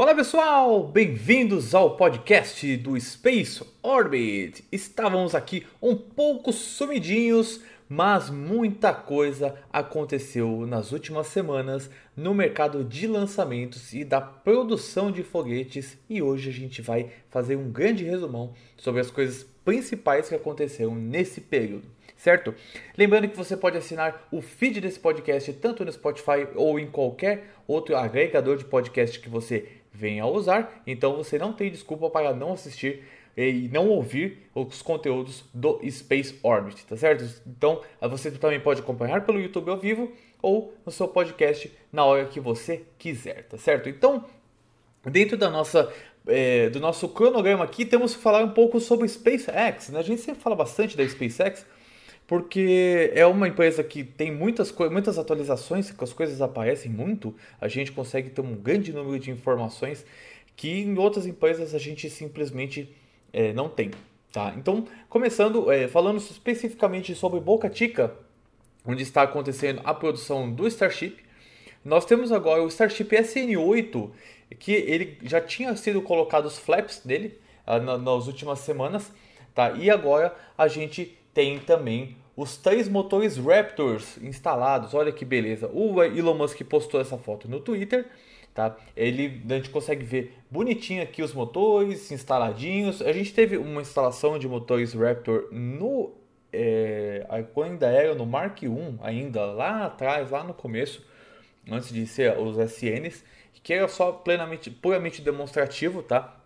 Olá pessoal, bem-vindos ao podcast do Space Orbit. Estávamos aqui um pouco sumidinhos, mas muita coisa aconteceu nas últimas semanas no mercado de lançamentos e da produção de foguetes e hoje a gente vai fazer um grande resumão sobre as coisas principais que aconteceram nesse período certo? Lembrando que você pode assinar o feed desse podcast tanto no Spotify ou em qualquer outro agregador de podcast que você venha a usar, então você não tem desculpa para não assistir e não ouvir os conteúdos do Space Orbit, tá certo? Então você também pode acompanhar pelo YouTube ao vivo ou no seu podcast na hora que você quiser, tá certo? Então, dentro da nossa é, do nosso cronograma aqui, temos que falar um pouco sobre SpaceX. Né? A gente sempre fala bastante da SpaceX, porque é uma empresa que tem muitas, muitas atualizações, que as coisas aparecem muito, a gente consegue ter um grande número de informações que em outras empresas a gente simplesmente é, não tem. Tá? Então, começando, é, falando especificamente sobre Boca Chica, onde está acontecendo a produção do Starship, nós temos agora o Starship SN8, que ele já tinha sido colocado os flaps dele ah, nas últimas semanas, tá? e agora a gente tem também os três motores Raptors instalados. Olha que beleza. O Elon Musk postou essa foto no Twitter. Tá? Ele, a gente consegue ver bonitinho aqui os motores instaladinhos. A gente teve uma instalação de motores Raptor no é, ainda era no Mark I, ainda lá atrás, lá no começo, antes de ser os SNs, que era só plenamente, puramente demonstrativo, tá?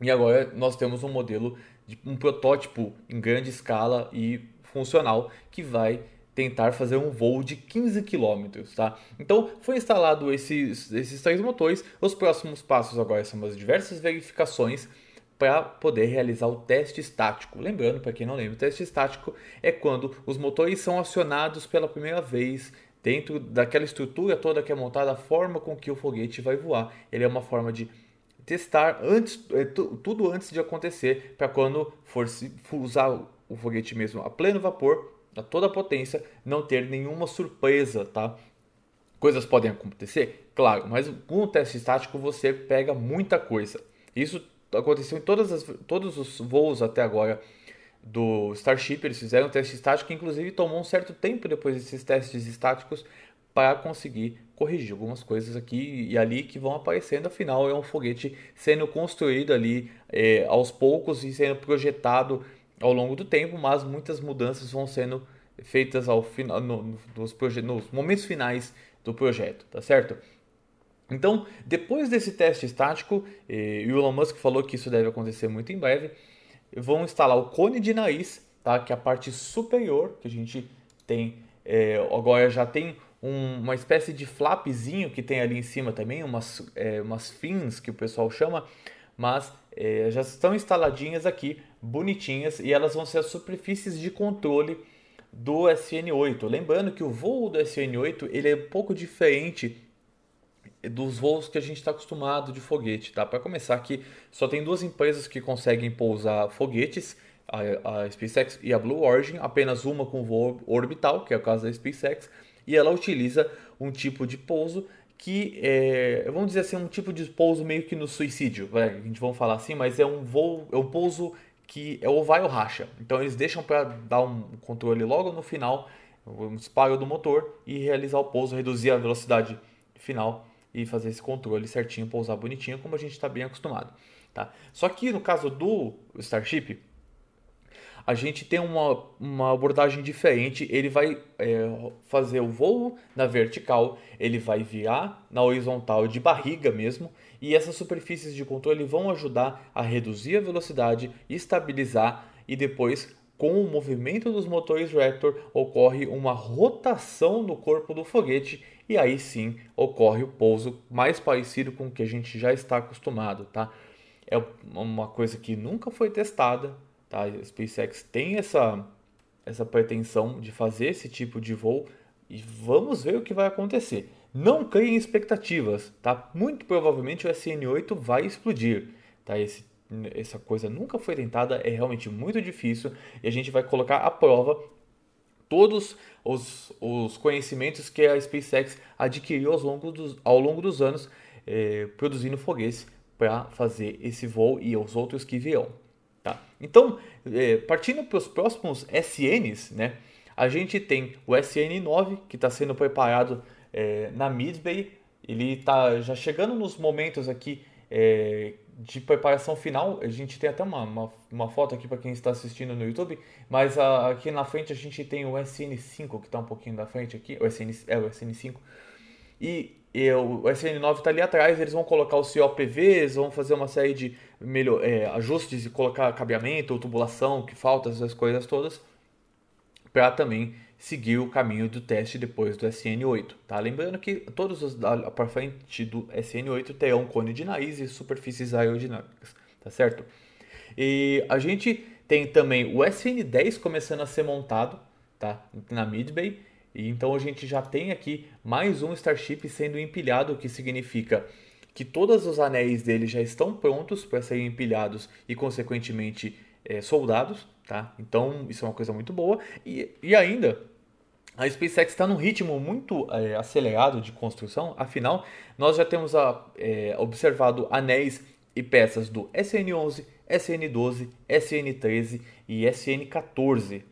E agora nós temos um modelo de um protótipo em grande escala e funcional que vai tentar fazer um voo de 15 km, tá? Então, foi instalado esses, esses três motores. Os próximos passos agora são as diversas verificações para poder realizar o teste estático. Lembrando, para quem não lembra, o teste estático é quando os motores são acionados pela primeira vez dentro daquela estrutura toda que é montada, a forma com que o foguete vai voar. Ele é uma forma de testar antes, é, tudo antes de acontecer, para quando for usar o foguete mesmo a pleno vapor, a toda potência, não ter nenhuma surpresa, tá? Coisas podem acontecer, claro, mas com o teste estático você pega muita coisa. Isso aconteceu em todas as, todos os voos até agora do Starship, eles fizeram teste estático, inclusive tomou um certo tempo depois desses testes estáticos para conseguir corrigir algumas coisas aqui e ali que vão aparecendo. Afinal, é um foguete sendo construído ali é, aos poucos e sendo projetado ao longo do tempo, mas muitas mudanças vão sendo feitas ao final, no, nos, nos momentos finais do projeto, tá certo? Então, depois desse teste estático, eh, o Elon Musk falou que isso deve acontecer muito em breve, vão instalar o cone de nariz, tá? que é a parte superior que a gente tem. Eh, agora já tem um, uma espécie de flapzinho que tem ali em cima também, umas, é, umas fins que o pessoal chama, mas é, já estão instaladinhas aqui, bonitinhas, e elas vão ser as superfícies de controle do SN8. Lembrando que o voo do SN8 ele é um pouco diferente dos voos que a gente está acostumado de foguete, tá? Para começar aqui, só tem duas empresas que conseguem pousar foguetes, a, a SpaceX e a Blue Origin, apenas uma com voo orbital, que é o caso da SpaceX, e ela utiliza um tipo de pouso que é, vamos dizer assim, um tipo de pouso meio que no suicídio, a gente vamos falar assim, mas é um voo, é um pouso que é ou vai ou racha. Então eles deixam para dar um controle logo no final, um disparo do motor e realizar o pouso, reduzir a velocidade final e fazer esse controle certinho, pousar bonitinho, como a gente está bem acostumado. Tá? Só que no caso do Starship, a gente tem uma, uma abordagem diferente. Ele vai é, fazer o voo na vertical, ele vai virar na horizontal de barriga mesmo, e essas superfícies de controle vão ajudar a reduzir a velocidade, estabilizar e depois com o movimento dos motores Raptor ocorre uma rotação no corpo do foguete e aí sim ocorre o pouso mais parecido com o que a gente já está acostumado, tá? É uma coisa que nunca foi testada, Tá? A SpaceX tem essa, essa pretensão de fazer esse tipo de voo e vamos ver o que vai acontecer. Não criem expectativas, tá? Muito provavelmente o SN8 vai explodir, tá? Esse, essa coisa nunca foi tentada, é realmente muito difícil e a gente vai colocar à prova todos os, os conhecimentos que a SpaceX adquiriu ao longo dos, ao longo dos anos é, produzindo foguetes para fazer esse voo e os outros que virão. Tá? Então, é, partindo para os próximos SNs, né, a gente tem o SN9 que está sendo preparado é, na Midway. Ele está já chegando nos momentos aqui é, de preparação final. A gente tem até uma, uma, uma foto aqui para quem está assistindo no YouTube, mas a, aqui na frente a gente tem o SN5 que está um pouquinho da frente aqui, o SN, é o SN5. E, e o SN9 está ali atrás, eles vão colocar os COPVs, vão fazer uma série de melhor, é, ajustes e colocar cabeamento ou tubulação que falta, essas coisas todas, para também seguir o caminho do teste depois do SN8. Tá? Lembrando que todos os para frente do SN8 terão cone de nariz e superfícies aerodinâmicas, tá certo? E a gente tem também o SN10 começando a ser montado, tá? Na Midbay. E então a gente já tem aqui mais um Starship sendo empilhado, o que significa que todos os anéis dele já estão prontos para serem empilhados e consequentemente é, soldados, tá? Então isso é uma coisa muito boa. E, e ainda a SpaceX está num ritmo muito é, acelerado de construção, afinal, nós já temos a, é, observado anéis e peças do SN11, SN12, SN13 e SN14.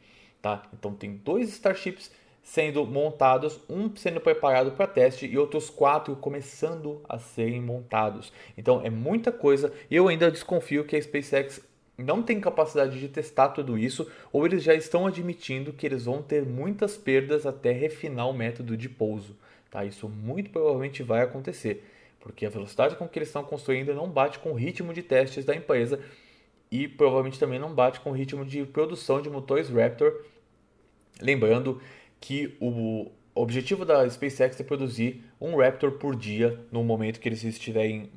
Tá? Então, tem dois Starships sendo montados, um sendo preparado para teste e outros quatro começando a serem montados. Então, é muita coisa e eu ainda desconfio que a SpaceX não tem capacidade de testar tudo isso, ou eles já estão admitindo que eles vão ter muitas perdas até refinar o método de pouso. Tá? Isso muito provavelmente vai acontecer, porque a velocidade com que eles estão construindo não bate com o ritmo de testes da empresa e provavelmente também não bate com o ritmo de produção de motores Raptor. Lembrando que o objetivo da SpaceX é produzir um Raptor por dia no momento que eles estiverem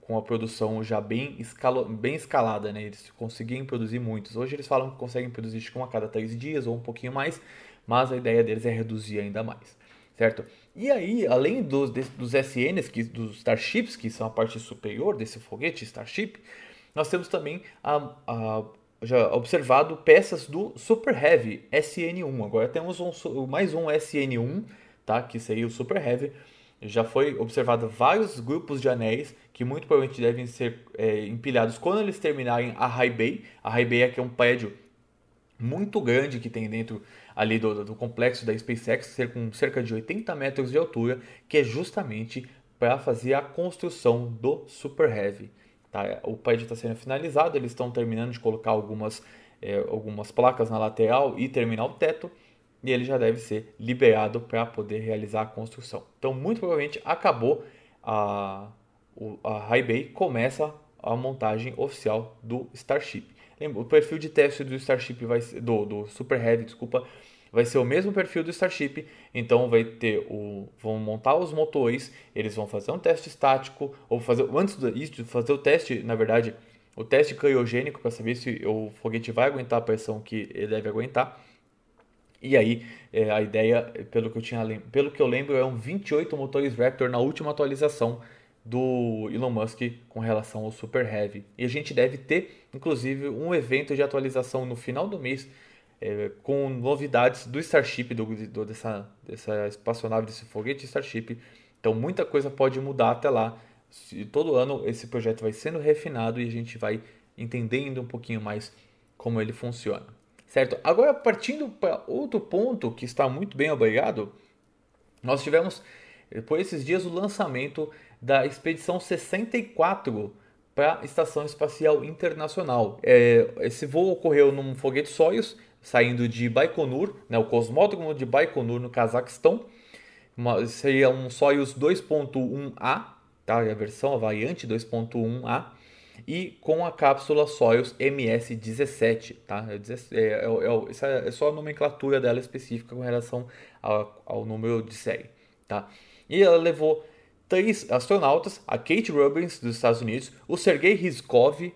com a produção já bem, escalo, bem escalada, né? Eles conseguiam produzir muitos. Hoje eles falam que conseguem produzir um a cada três dias ou um pouquinho mais, mas a ideia deles é reduzir ainda mais, certo? E aí, além dos, dos SNs, que, dos Starships, que são a parte superior desse foguete Starship, nós temos também a, a já observado peças do Super Heavy SN1. Agora temos um, mais um SN1, tá? Que seria o Super Heavy já foi observado vários grupos de anéis que muito provavelmente devem ser é, empilhados quando eles terminarem a High Bay. A High Bay aqui é um prédio muito grande que tem dentro ali do, do complexo da SpaceX, com cerca de 80 metros de altura, que é justamente para fazer a construção do Super Heavy. Tá? O prédio está sendo finalizado, eles estão terminando de colocar algumas, é, algumas placas na lateral e terminar o teto e ele já deve ser liberado para poder realizar a construção. Então, muito provavelmente acabou a, a High Bay, começa a montagem oficial do Starship. Lembra, o perfil de teste do Starship vai ser, do, do Super Heavy, desculpa, vai ser o mesmo perfil do Starship, então vai ter o vão montar os motores, eles vão fazer um teste estático ou fazer antes disso fazer o teste, na verdade, o teste criogênico para saber se o foguete vai aguentar a pressão que ele deve aguentar e aí, é, a ideia, pelo que, eu tinha, pelo que eu lembro, é um 28 motores Raptor na última atualização do Elon Musk com relação ao Super Heavy. E a gente deve ter, inclusive, um evento de atualização no final do mês é, com novidades do Starship, do, do, dessa, dessa espaçonave, desse foguete Starship. Então, muita coisa pode mudar até lá. Todo ano esse projeto vai sendo refinado e a gente vai entendendo um pouquinho mais como ele funciona. Certo? Agora, partindo para outro ponto que está muito bem obrigado, nós tivemos por esses dias o lançamento da expedição 64 para a Estação Espacial Internacional. É, esse voo ocorreu num foguete Soyuz, saindo de Baikonur, né, o cosmódromo de Baikonur, no Cazaquistão. Uma, seria um Soyuz 2.1A, tá? a versão, a variante 2.1A e com a cápsula Soyuz MS-17, tá? É, é, é, essa é só a nomenclatura dela específica com relação ao, ao número de série, tá? E ela levou três astronautas, a Kate Rubins dos Estados Unidos, o Sergei Rizkov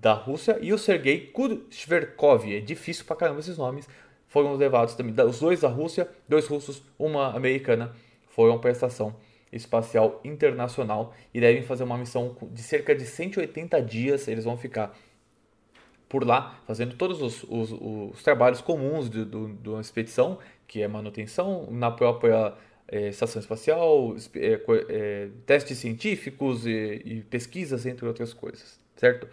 da Rússia e o Sergei Kushverkov, é difícil pra caramba esses nomes, foram levados também, os dois da Rússia, dois russos, uma americana, foram para a estação Espacial Internacional e devem fazer uma missão de cerca de 180 dias. Eles vão ficar por lá fazendo todos os, os, os trabalhos comuns de, de, de, uma expedição, que é manutenção na própria é, estação espacial, é, é, testes científicos e, e, pesquisas, entre outras coisas, certo?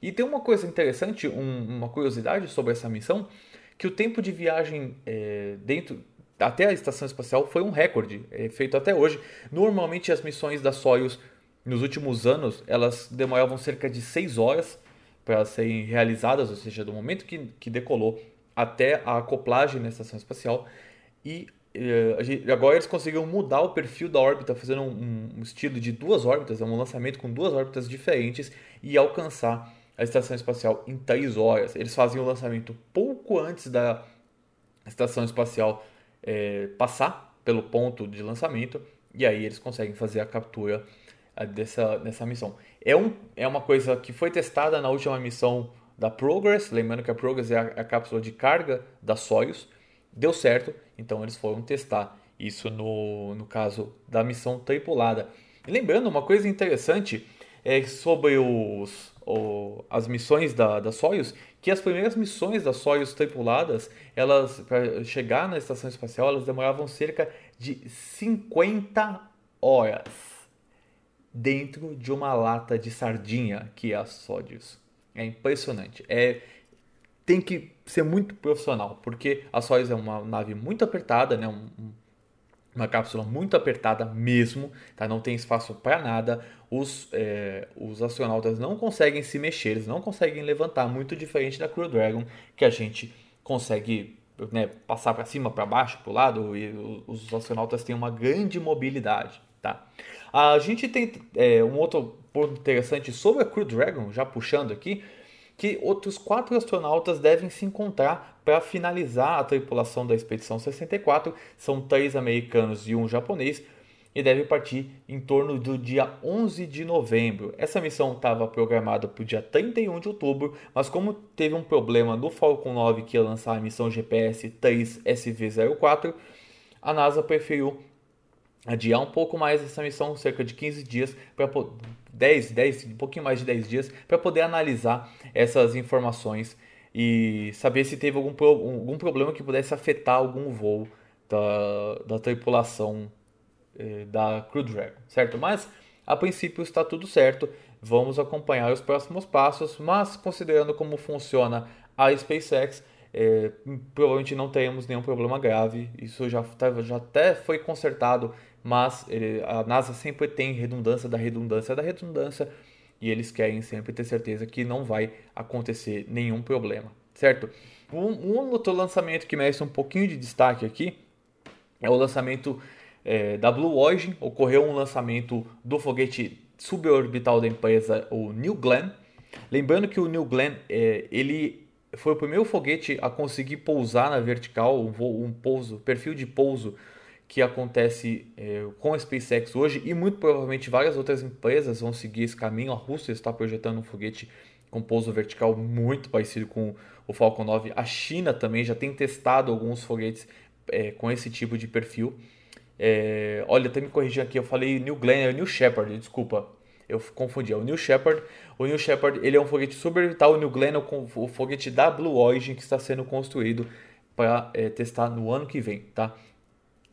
E tem uma coisa interessante, um, uma curiosidade sobre essa missão, que o tempo de viagem é, dentro até a estação espacial foi um recorde é, feito até hoje. Normalmente as missões da Soyuz nos últimos anos elas demoravam cerca de 6 horas para serem realizadas, ou seja, do momento que, que decolou até a acoplagem na estação espacial. E eh, agora eles conseguiram mudar o perfil da órbita, fazendo um, um, estilo de duas órbitas, um lançamento com duas órbitas diferentes e alcançar a estação espacial em 3 horas. Eles fazem o lançamento pouco antes da estação espacial é, passar pelo ponto de lançamento e aí eles conseguem fazer a captura eh, dessa, dessa missão. É, um, é uma coisa que foi testada na última missão da Progress, lembrando que a Progress é a, a cápsula de carga da Soyuz, deu certo, então eles foram testar isso no, no caso da missão tripulada. E lembrando, uma coisa interessante é sobre os, o, as missões da, da Soyuz, que as primeiras missões da Soyuz tripuladas, elas para chegar na estação espacial, elas demoravam cerca de 50 horas dentro de uma lata de sardinha, que é a Soyuz. É impressionante. É tem que ser muito profissional, porque a Soyuz é uma nave muito apertada, né? Um, uma cápsula muito apertada mesmo, tá? não tem espaço para nada. Os, é, os astronautas não conseguem se mexer, eles não conseguem levantar, muito diferente da Crew Dragon, que a gente consegue né, passar para cima, para baixo, para o lado, e os astronautas têm uma grande mobilidade. Tá? A gente tem é, um outro ponto interessante sobre a Crew Dragon, já puxando aqui, que outros quatro astronautas devem se encontrar para finalizar a tripulação da expedição 64. São três americanos e um japonês e deve partir em torno do dia 11 de novembro. Essa missão estava programada para o dia 31 de outubro, mas como teve um problema no Falcon 9 que ia lançar a missão GPS 3 SV04, a NASA preferiu adiar um pouco mais essa missão, cerca de 15 dias, para 10, 10, um pouquinho mais de 10 dias, para poder analisar essas informações e saber se teve algum, algum problema que pudesse afetar algum voo da, da tripulação eh, da Crew Dragon, certo? Mas a princípio está tudo certo, vamos acompanhar os próximos passos, mas considerando como funciona a SpaceX, eh, provavelmente não teremos nenhum problema grave, isso já, tá, já até foi consertado mas ele, a NASA sempre tem redundância da redundância da redundância e eles querem sempre ter certeza que não vai acontecer nenhum problema, certo? Um, um outro lançamento que merece um pouquinho de destaque aqui é o lançamento é, da Blue Origin. Ocorreu um lançamento do foguete suborbital da empresa, o New Glenn. Lembrando que o New Glenn é, ele foi o primeiro foguete a conseguir pousar na vertical, um, um pouso, perfil de pouso que acontece é, com a SpaceX hoje e muito provavelmente várias outras empresas vão seguir esse caminho. A Rússia está projetando um foguete com pouso vertical muito parecido com o Falcon 9. A China também já tem testado alguns foguetes é, com esse tipo de perfil. É, olha, até me corrigindo aqui, eu falei New Glenn, é New Shepard, desculpa, eu confundi, é o New Shepard. O New Shepard ele é um foguete suborbital, o New Glenn é o foguete da Blue Origin que está sendo construído para é, testar no ano que vem, tá?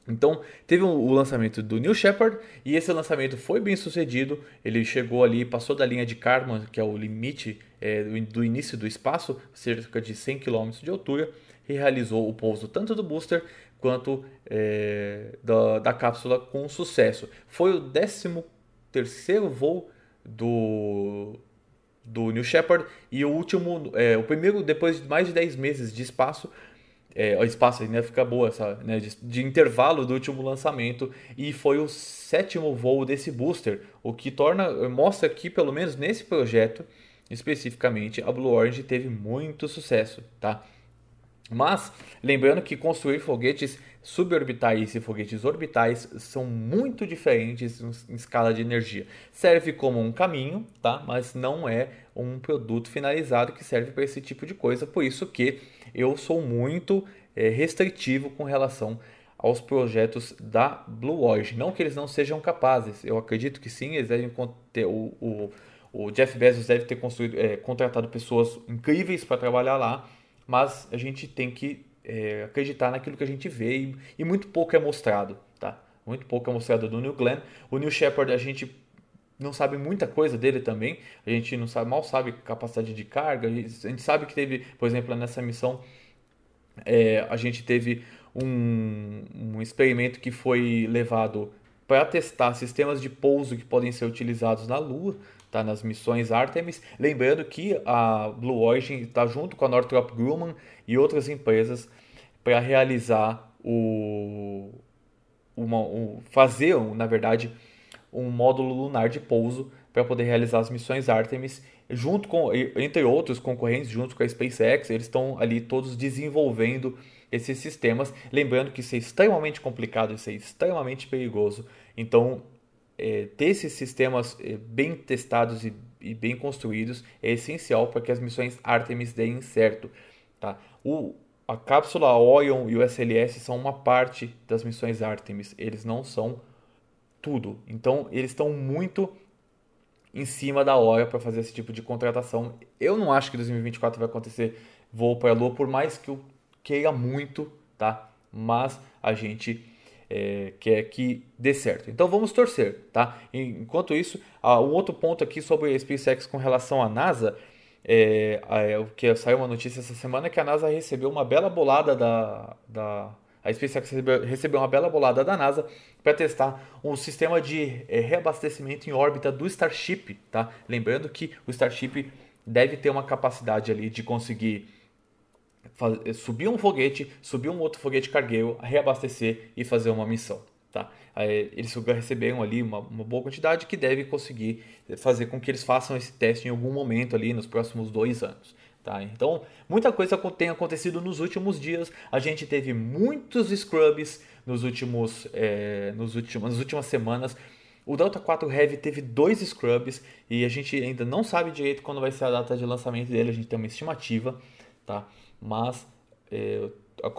Então, teve o lançamento do New Shepard e esse lançamento foi bem sucedido. Ele chegou ali, passou da linha de Kármán, que é o limite é, do início do espaço, cerca de 100 km de altura, e realizou o pouso tanto do booster quanto é, da, da cápsula com sucesso. Foi o 13 terceiro voo do, do New Shepard e o último, é, o primeiro depois de mais de 10 meses de espaço é, o espaço ainda fica boa, essa, né, de, de, intervalo do último lançamento e foi o sétimo voo desse booster, o que torna mostra que pelo menos nesse projeto especificamente a Blue Orange teve muito sucesso, tá? Mas lembrando que construir foguetes suborbitais e foguetes orbitais são muito diferentes em escala de energia. Serve como um caminho, tá? Mas não é um produto finalizado que serve para esse tipo de coisa. Por isso que eu sou muito é, restritivo com relação aos projetos da Blue Origin. Não que eles não sejam capazes, eu acredito que sim, eles devem ter o, o, o Jeff Bezos deve ter construído, é, contratado pessoas incríveis para trabalhar lá, mas a gente tem que é, acreditar naquilo que a gente vê e, e, muito pouco é mostrado. Tá? Muito pouco é mostrado do New Glenn. O New Shepard a gente não sabe muita coisa dele também. A gente não sabe, mal sabe capacidade de carga. A gente sabe que teve, por exemplo, nessa missão, é, a gente teve um, um experimento que foi levado para testar sistemas de pouso que podem ser utilizados na Lua, tá? nas missões Artemis. Lembrando que a Blue Origin está junto com a Northrop Grumman e outras empresas para realizar o, uma, um, fazer, na verdade, um módulo lunar de pouso para poder realizar as missões Artemis, junto com, entre outros concorrentes, junto com a SpaceX, eles estão ali todos desenvolvendo esses sistemas. Lembrando que isso é extremamente complicado, isso é extremamente perigoso. Então, é, ter esses sistemas é, bem testados e, e, bem construídos é essencial para que as missões Artemis deem certo. Tá? O, a cápsula Orion e o SLS são uma parte das missões Artemis, eles não são tudo. Então, eles estão muito em cima da hora para fazer esse tipo de contratação. Eu não acho que 2024 vai acontecer voo para a Lua, por mais que eu queira muito, tá? Mas a gente é, quer que dê certo. Então vamos torcer, tá? Enquanto isso, um outro ponto aqui sobre a SpaceX com relação à NASA, é, é, que saiu uma notícia essa semana é que a NASA recebeu uma bela bolada da, da a SpaceX recebeu, recebeu uma bela bolada da NASA para testar um sistema de é, reabastecimento em órbita do Starship, tá? Lembrando que o Starship deve ter uma capacidade ali de conseguir subir um foguete, subir um outro foguete cargueiro, reabastecer e fazer uma missão. Tá? Eles receberam ali uma, uma, boa quantidade que deve conseguir fazer com que eles façam esse teste em algum momento ali nos próximos dois anos. Tá? Então, muita coisa tem acontecido nos últimos dias. A gente teve muitos scrubs nos últimos, é, nos últimos, nas últimas semanas. O Delta 4 Heavy teve dois scrubs e a gente ainda não sabe direito quando vai ser a data de lançamento dele. A gente tem uma estimativa, tá? Mas é,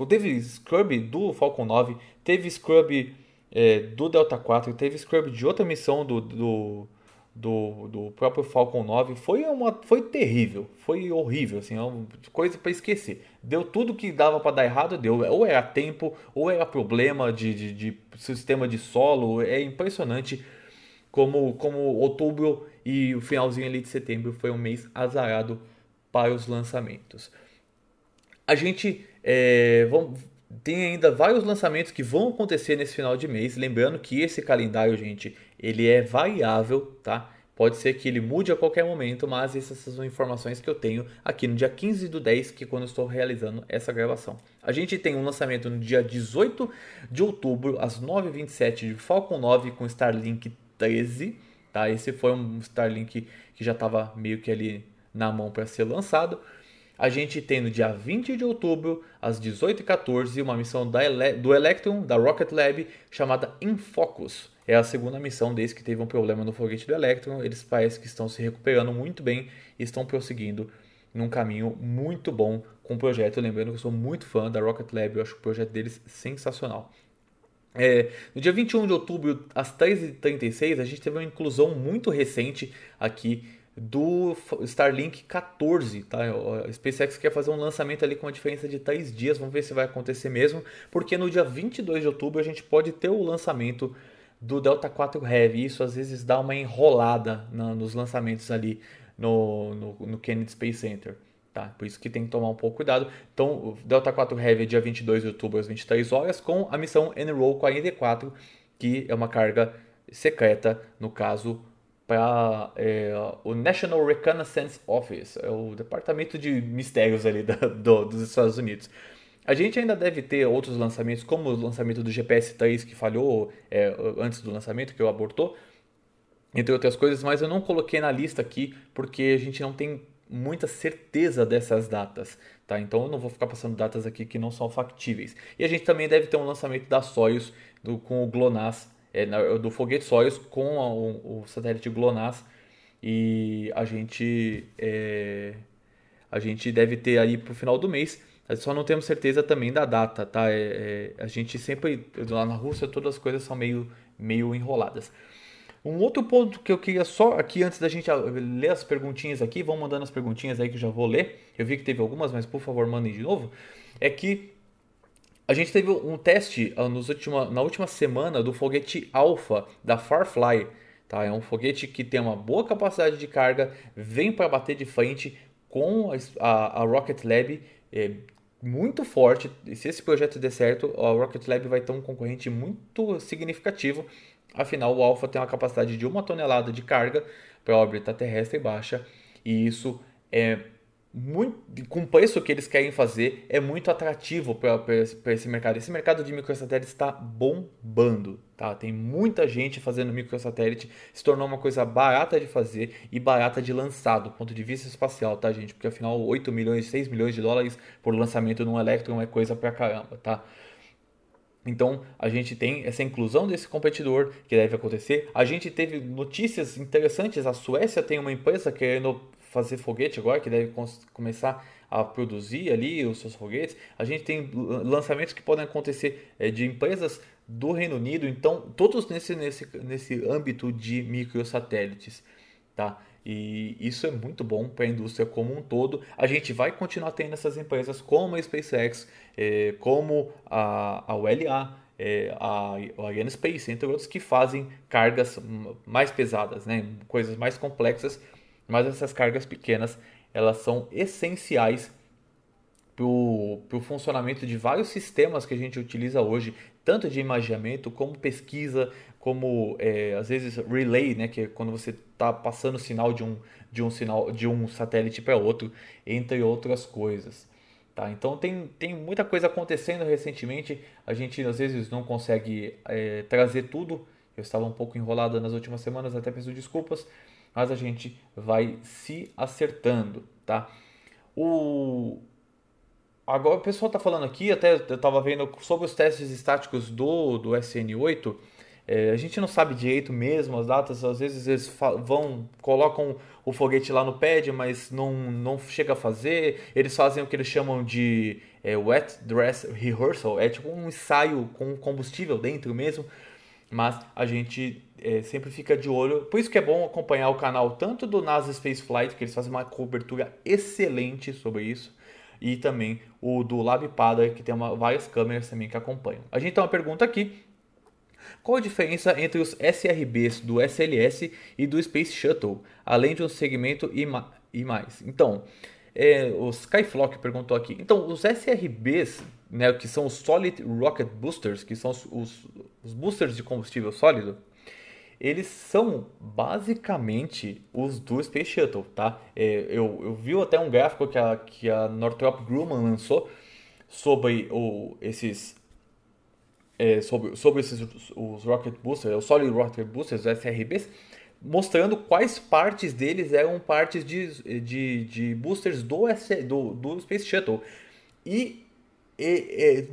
teve scrub do Falcon 9, teve scrub é, do Delta 4, teve scrub de outra missão do, do, do, do, próprio Falcon 9. Foi, uma, foi terrível, foi horrível, assim, é uma coisa para esquecer. Deu tudo que dava para dar errado, deu. Ou era tempo, ou era problema de, de, de sistema de solo. É impressionante como, como outubro e o finalzinho ali de setembro foi um mês azarado para os lançamentos. A gente é, tem ainda vários lançamentos que vão acontecer nesse final de mês. Lembrando que esse calendário, gente, ele é variável, tá? Pode ser que ele mude a qualquer momento, mas essas são informações que eu tenho aqui no dia 15 do 10, que é quando eu estou realizando essa gravação. A gente tem um lançamento no dia 18 de outubro, às 9h27, de Falcon 9 com Starlink 13. Tá? Esse foi um Starlink que já estava meio que ali na mão para ser lançado a gente tem no dia 20 de outubro, às 18h14, uma missão Ele do Electron, da Rocket Lab, chamada Infocus. É a segunda missão desde que teve um problema no foguete do Electron. Eles parecem que estão se recuperando muito bem e estão prosseguindo num caminho muito bom com o projeto. Lembrando que eu sou muito fã da Rocket Lab, eu acho o projeto deles sensacional. É, no dia 21 de outubro, às 13h36, a gente teve uma inclusão muito recente aqui do Starlink 14, tá? A SpaceX quer fazer um lançamento ali com uma diferença de 3 dias, vamos ver se vai acontecer mesmo, porque no dia 22 de outubro a gente pode ter o lançamento do Delta 4 Heavy, isso às vezes dá uma enrolada na, nos lançamentos ali no, no, no, Kennedy Space Center, tá? Por isso que tem que tomar um pouco cuidado. Então, o Delta 4 Heavy é dia 22 de outubro às 23 horas, com a missão Enroll 44, que é uma carga secreta, no caso para é, o National Reconnaissance Office, é o departamento de mistérios ali da, do, dos Estados Unidos. A gente ainda deve ter outros lançamentos, como o lançamento do GPS 3 que falhou é, antes do lançamento, que o abortou, entre outras coisas, mas eu não coloquei na lista aqui porque a gente não tem muita certeza dessas datas, tá? Então eu não vou ficar passando datas aqui que não são factíveis. E a gente também deve ter um lançamento da Soyuz do, com o GLONASS é, do foguete Soyuz com a, o, o, satélite GLONASS e a gente é, a gente deve ter aí para o final do mês só não temos certeza também da data, tá? É, é, a gente sempre, lá na Rússia, todas as coisas são meio, meio enroladas. Um outro ponto que eu queria só aqui, antes da gente ler as perguntinhas aqui, vão mandando as perguntinhas aí que eu já vou ler. Eu vi que teve algumas, mas por favor mandem de novo. É que A gente teve um teste uh, nos última, na última semana do foguete Alpha da Farfly. Tá? É um foguete que tem uma boa capacidade de carga, vem para bater de frente com a, a Rocket Lab é, muito forte. E se esse projeto der certo, a Rocket Lab vai ter um concorrente muito significativo. Afinal, o Alpha tem uma capacidade de uma tonelada de carga para órbita terrestre baixa e isso é muito, com o preço que eles querem fazer, é muito atrativo para esse mercado. Esse mercado de microsatélite está bombando, tá? Tem muita gente fazendo microsatélite, se tornou uma coisa barata de fazer e barata de lançar do ponto de vista espacial, tá, gente? Porque afinal 8 milhões, 6 milhões de dólares por lançamento num Electron é coisa pra caramba, tá? Então a gente tem essa inclusão desse competidor que deve acontecer. A gente teve notícias interessantes. A Suécia tem uma empresa querendo fazer foguete agora, que deve começar a produzir ali os seus foguetes. A gente tem lançamentos que podem acontecer é, de empresas do Reino Unido, então todos nesse, nesse, nesse âmbito de microsatélites, tá? E isso é muito bom para a indústria como um todo. A gente vai continuar tendo essas empresas como a SpaceX, é, como a, a ULA, é, a, a Ariane Space, entre outros, que fazem cargas mais pesadas, né? coisas mais complexas mas essas cargas pequenas elas são essenciais para o funcionamento de vários sistemas que a gente utiliza hoje, tanto de imaginamento como pesquisa, como é, às vezes relay, né, que é quando você está passando sinal de um, de um sinal de um satélite para outro, entre outras coisas. Tá? Então tem, tem muita coisa acontecendo recentemente, a gente às vezes não consegue é, trazer tudo. Eu estava um pouco enrolado nas últimas semanas, até peço desculpas, mas a gente vai se acertando, tá? O agora o pessoal está falando aqui, até eu estava vendo sobre os testes estáticos do, do SN8. É, a gente não sabe direito mesmo as datas, às vezes eles vão, colocam o foguete lá no pad, mas não, não chega a fazer. Eles fazem o que eles chamam de é, wet dress rehearsal, é tipo um ensaio com combustível dentro mesmo. Mas a gente é, sempre fica de olho. Por isso que é bom acompanhar o canal tanto do NASA Space Flight, que eles fazem uma cobertura excelente sobre isso, e também o do Lab Pada, que tem uma, várias câmeras também que acompanham. A gente tem uma pergunta aqui. Qual a diferença entre os SRBs do SLS e do Space Shuttle, além de um segmento e, ma e mais? Então, é, o Skyflock perguntou aqui. Então, os SRBs, né, que são os Solid Rocket Boosters, que são os, os, os boosters de combustível sólido, eles são basicamente os do Space Shuttle, tá? É, eu, eu vi até um gráfico que a, que a Northrop Grumman lançou sobre o, esses é, sobre, sobre esses os Rocket Boosters, os Solid Rocket Boosters, os SRBs, mostrando quais partes deles eram partes de, de, de boosters do, do, do Space Shuttle. E, e, e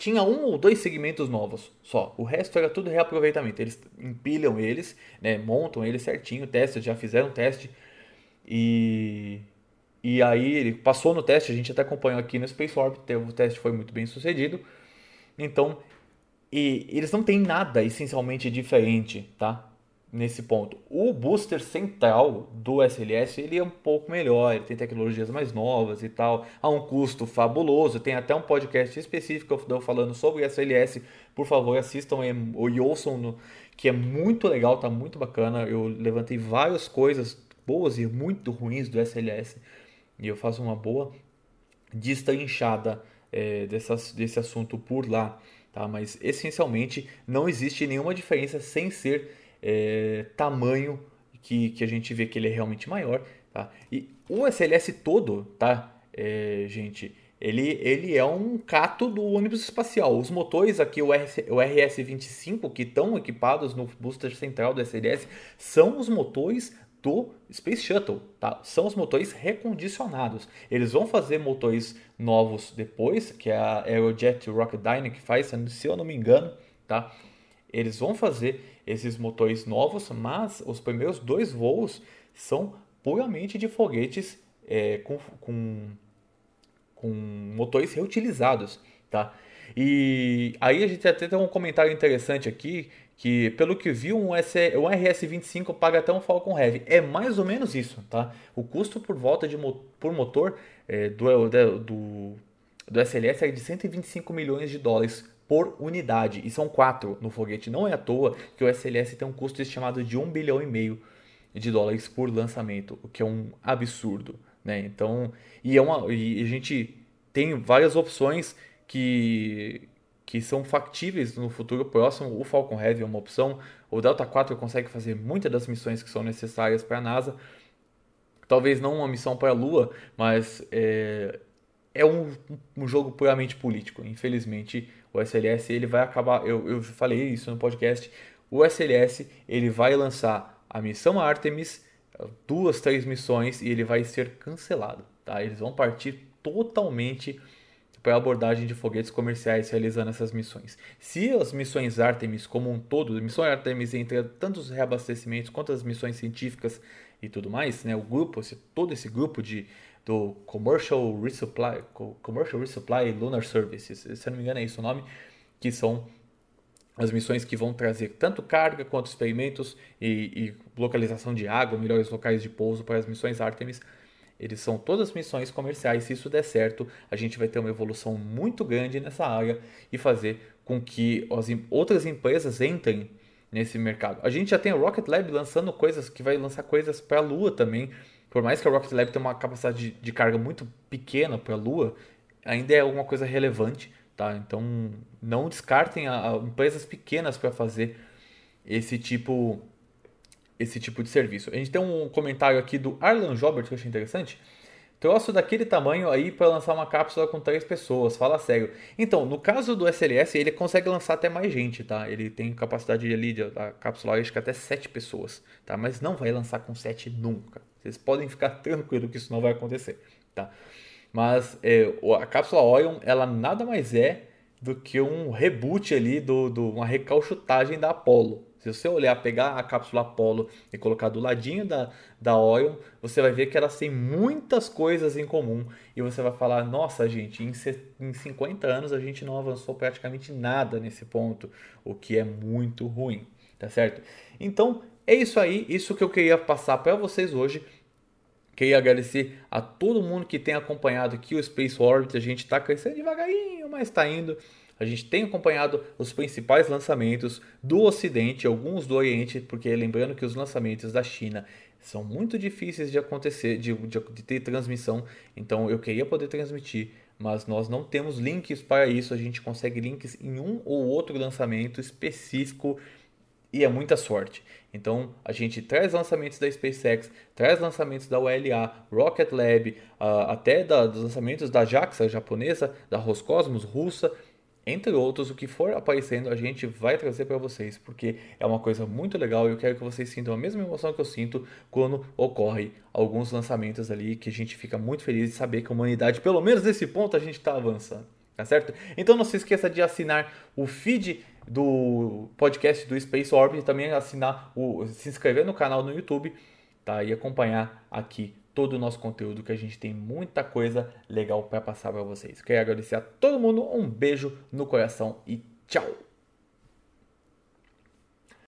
tinha um ou dois segmentos novos só. O resto era tudo reaproveitamento. Eles empilham eles, né, montam eles certinho, testam, já fizeram teste. E, e aí ele passou no teste, a gente até acompanhou aqui no Space Orbit, o teste foi muito bem sucedido. Então, e eles não têm nada essencialmente diferente, tá? Nesse ponto. O booster central do SLS ele é um pouco melhor, ele tem tecnologias mais novas e tal, a um custo fabuloso. Tem até um podcast específico que eu falando sobre o SLS. Por favor, assistam e ouçam, no, que é muito legal, tá muito bacana. Eu levantei várias coisas boas e muito ruins do SLS e eu faço uma boa destrinchada é, desse assunto por lá. Tá? Mas essencialmente não existe nenhuma diferença sem ser é, tamanho que, que a gente vê que ele é realmente maior. Tá? E o SLS todo, tá, é, gente, ele, ele é um cato do ônibus espacial. Os motores aqui, o, RS, o RS-25, que estão equipados no booster central do SLS, são os motores do Space Shuttle, tá? São os motores recondicionados. Eles vão fazer motores novos depois, que é a Aerojet Rocketdyne que faz, se eu não me engano, tá? Eles vão fazer esses motores novos, mas os primeiros dois voos são puramente de foguetes é, com, com, com motores reutilizados, tá? E aí a gente até tem um comentário interessante aqui, que pelo que viu um, um RS-25 paga até um Falcon Heavy. É mais ou menos isso, tá? O custo por volta de por motor é, do, do do SLS é de 125 milhões de dólares por unidade, e são quatro no foguete. Não é à toa que o SLS tem um custo estimado de 1 bilhão e meio de dólares por lançamento, o que é um absurdo. Né? Então, e, é uma, e a gente tem várias opções que, que são factíveis no futuro próximo. O Falcon Heavy é uma opção, o Delta 4 consegue fazer muitas das missões que são necessárias para a NASA. Talvez não uma missão para a Lua, mas é, é um, um, jogo puramente político. Infelizmente, o SLS ele vai acabar. Eu, eu falei isso no podcast. O SLS ele vai lançar a missão Artemis, duas, três missões e ele vai ser cancelado. Tá? Eles vão partir totalmente para a abordagem de foguetes comerciais realizando essas missões. Se as missões Artemis como um todo, a missão Artemis entre tanto os reabastecimentos quanto as missões científicas e tudo mais, né, o grupo, esse, todo esse grupo de do Commercial Resupply, Commercial Resupply Lunar Services, se não me engano é isso o nome, que são as missões que vão trazer tanto carga quanto experimentos e, e localização de água, melhores locais de pouso para as missões Artemis eles são todas missões comerciais. Se isso der certo, a gente vai ter uma evolução muito grande nessa área e fazer com que as outras empresas entrem nesse mercado. A gente já tem a Rocket Lab lançando coisas que vai lançar coisas para a Lua também. Por mais que a Rocket Lab tenha uma capacidade de, de carga muito pequena para a Lua, ainda é alguma coisa relevante, tá? Então não descartem a, a empresas pequenas para fazer esse tipo esse tipo de serviço. A gente tem um comentário aqui do Arlan Jobert que eu achei interessante. Troço daquele tamanho aí para lançar uma cápsula com três pessoas, fala sério. Então, no caso do SLS, ele consegue lançar até mais gente, tá? Ele tem capacidade ali da cápsula, acho que até sete pessoas, tá? Mas não vai lançar com sete nunca. Vocês podem ficar tranquilos que isso não vai acontecer, tá? Mas é, a cápsula Orion, ela nada mais é do que um reboot ali, do, do uma recalchutagem da Apollo, se você olhar, pegar a cápsula Apollo e colocar do ladinho da, da Orion, você vai ver que elas têm muitas coisas em comum. E você vai falar, nossa gente, em, em 50 anos a gente não avançou praticamente nada nesse ponto, o que é muito ruim, tá certo? Então, é isso aí, isso que eu queria passar para vocês hoje. Queria agradecer a todo mundo que tem acompanhado aqui o Space Orbit. A gente está crescendo devagarinho, mas está indo. A gente tem acompanhado os principais lançamentos do Ocidente, alguns do Oriente, porque lembrando que os lançamentos da China são muito difíceis de acontecer, de, de, de ter transmissão. Então eu queria poder transmitir, mas nós não temos links para isso. A gente consegue links em um ou outro lançamento específico e é muita sorte. Então a gente traz lançamentos da SpaceX, traz lançamentos da ULA, Rocket Lab, uh, até da, dos lançamentos da JAXA japonesa, da Roscosmos russa entre outros, o que for aparecendo, a gente vai trazer para vocês, porque é uma coisa muito legal e eu quero que vocês sintam a mesma emoção que eu sinto quando ocorre alguns lançamentos ali, que a gente fica muito feliz de saber que a humanidade, pelo menos nesse ponto, a gente está avançando, tá certo? Então não se esqueça de assinar o feed do podcast do Space Orbit, também assinar o, se inscrever no canal no YouTube, tá? E acompanhar aqui todo o nosso conteúdo, que a gente tem muita coisa legal para passar para vocês. Quero agradecer a todo mundo, um beijo no coração e tchau!